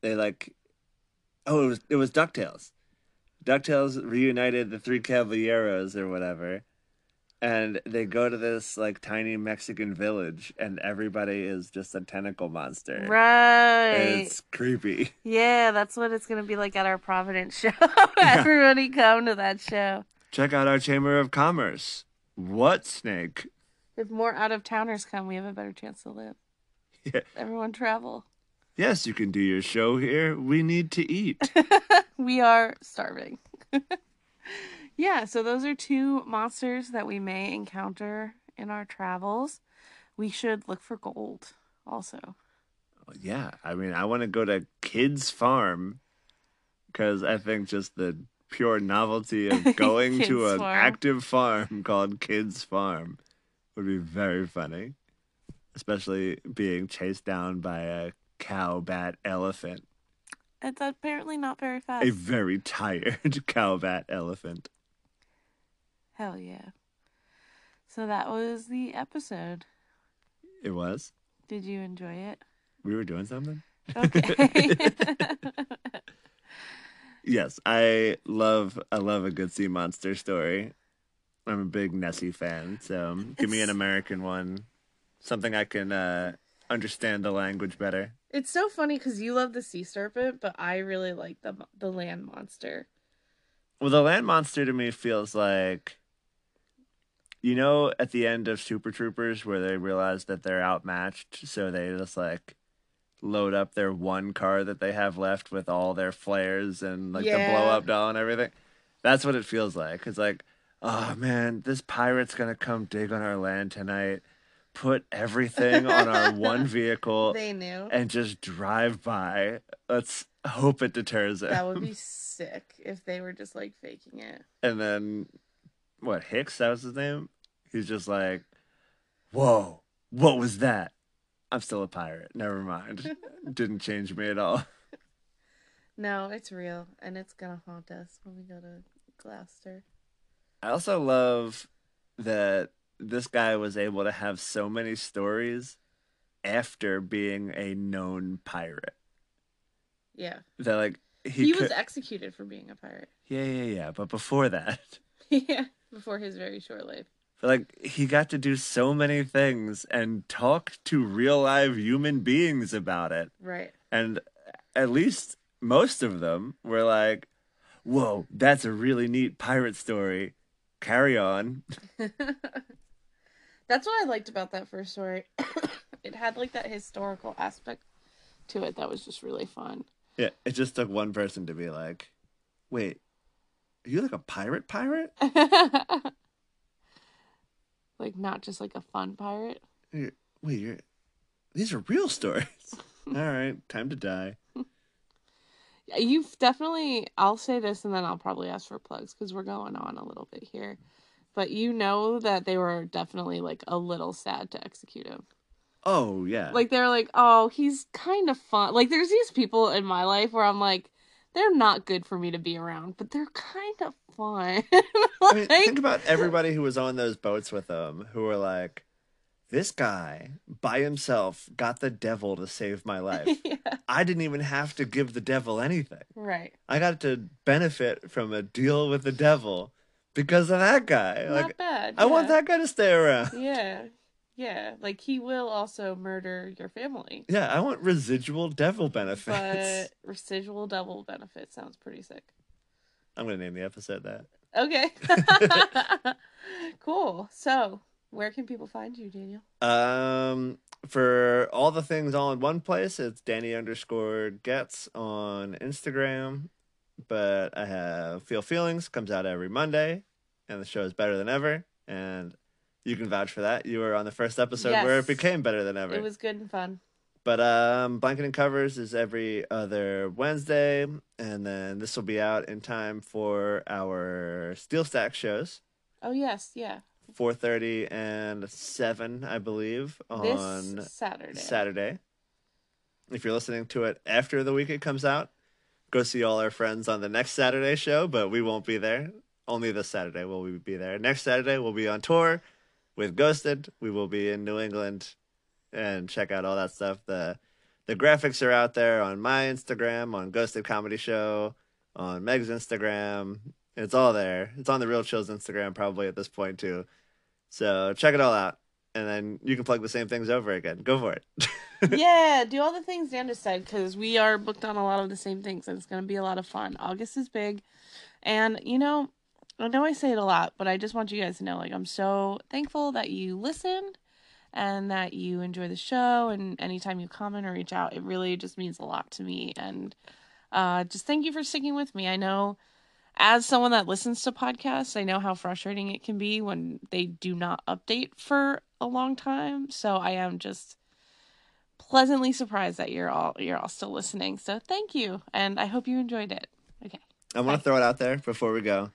They like, oh, it was it was Ducktales. Ducktales reunited the Three Caballeros or whatever, and they go to this like tiny Mexican village, and everybody is just a tentacle monster. Right. It's creepy. Yeah, that's what it's gonna be like at our Providence show. Everybody come to that show. Check out our Chamber of Commerce. What snake? If more out of towners come, we have a better chance to live. Yeah. Everyone travel. Yes, you can do your show here. We need to eat. we are starving. yeah, so those are two monsters that we may encounter in our travels. We should look for gold also. yeah, I mean, I want to go to Kidd's Farm because I think just the pure novelty of going to an Farm. active farm called Kidd's Farm would be very funny, especially being chased down by a cow bat elephant, It's apparently not very fast. a very tired cow bat elephant. Hell yeah. So that was the episode. It was. Did you enjoy it? We were doing something. Okay. Yes, I love I love a good sea monster story. I'm a big Nessie fan, so give me an American one, something I can uh, understand the language better. It's so funny because you love the sea serpent, but I really like the the land monster. Well, the land monster to me feels like, you know, at the end of Super Troopers where they realize that they're outmatched, so they just like load up their one car that they have left with all their flares and like the blow up doll and everything. That's what it feels like. It's like, oh man, this pirate's gonna come dig on our land tonight, put everything on our one vehicle, They knew and just drive by. Let's hope it deters it. that would be sick if they were just like faking it. And then, what, Hicks? That was his name? He's just like, whoa, what was that? I'm still a pirate. Never mind. Didn't change me at all. No, it's real, and it's gonna haunt us when we go to Gloucester. I also love that this guy was able to have so many stories after being a known pirate. Yeah, That, like, he, he, could. was executed for being a pirate. Yeah, yeah, yeah. But before that, yeah, before his very short life. But like, he got to do so many things and talk to real live human beings about it. Right. and at least most of them were like, "Whoa, that's a really neat pirate story. Carry on." That's what I liked about that first story. it had like that historical aspect to it that was just really fun. Yeah, it just took one person to be like, "Wait, are you like a pirate pirate? like not just like a fun pirate. You're- Wait, you're these are real stories." All right, time to die. You've definitely. I'll say this, and then I'll probably ask for plugs because we're going on a little bit here. But you know that they were definitely like a little sad to execute him. Oh yeah, Like they're like, oh, he's kind of fun. Like there's these people in my life where I'm like, they're not good for me to be around, but they're kind of fun. I mean, think about everybody who was on those boats with them who were like, "This guy by himself got the devil to save my life. yeah, I didn't even have to give the devil anything." right. I got to benefit from a deal with the devil because of that guy. Not Like bad. I want that guy to stay around. Yeah, yeah. Like he will also murder your family, Yeah, I want residual devil benefits. but residual devil benefit sounds pretty sick. I'm gonna name the episode that. Okay. cool. So, where can people find you, Daniel? Um, for all the things all in one place, it's Danny underscore Getz on Instagram. But I have Feel Feelings comes out every Monday, and the show is better than ever. And you can vouch for that. You were on the first episode where it became better than ever. It was good and fun. But um, Blanketing Covers is every other Wednesday, and then this will be out in time for our Steel Stack shows, Oh yes, yeah. four thirty and seven, I believe, on This Saturday. Saturday. If you're listening to it after the week it comes out, go see all our friends on the next Saturday show, but we won't be there. Only this Saturday will we be there. Next Saturday we'll be on tour with Ghosted. We will be in New England and check out all that stuff. The the graphics are out there on my Instagram, on Ghosted Comedy Show, on Meg's Instagram. It's all there. It's on the Real Chills Instagram probably at this point too. So check it all out. And then you can plug the same things over again. Go for it. yeah, do all the things Dan just said because we are booked on a lot of the same things and it's going to be a lot of fun. August is big. And, you know, I know I say it a lot, but I just want you guys to know like, I'm so thankful that you listened and that you enjoy the show. And anytime you comment or reach out, it really just means a lot to me. And uh, just thank you for sticking with me. I know as someone that listens to podcasts, I know how frustrating it can be when they do not update for a long time. So I am just pleasantly surprised that you're all you're all still listening. So thank you, and I hope you enjoyed it. Okay. I want to throw it out there before we go.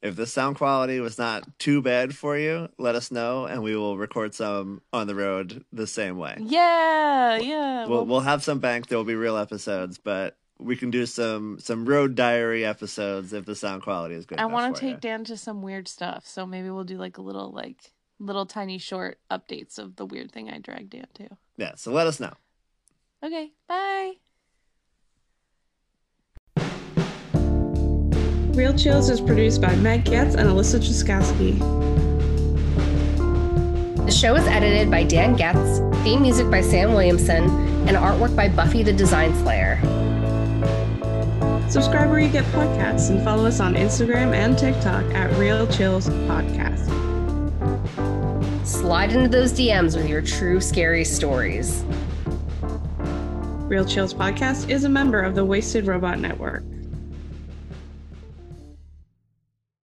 If the sound quality was not too bad for you, let us know and we will record some on the road the same way. Yeah, yeah. We'll well, we'll have some banked. There will be real episodes, but we can do some some road diary episodes if the sound quality is good. I want want to take Dan to some weird stuff, so maybe we'll do like a little like little tiny short updates of the weird thing I dragged Dan to. Yeah, so let us know. Okay, bye. Real Chills is produced by Meg Getz and Alyssa Truskowski. The show is edited by Dan Getz, theme music by Sam Williamson, and artwork by Buffy the Design Slayer. Subscribe where you get podcasts and follow us on Instagram and TikTok at Real Chills Podcast. Slide into those DMs with your true scary stories. Real Chills Podcast is a member of the Wasted Robot Network.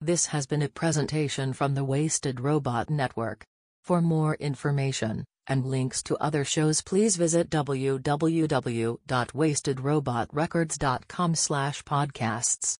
This has been a presentation from the Wasted Robot Network. For more information and links to other shows please visit www.wastedrobotrecords.com/podcasts.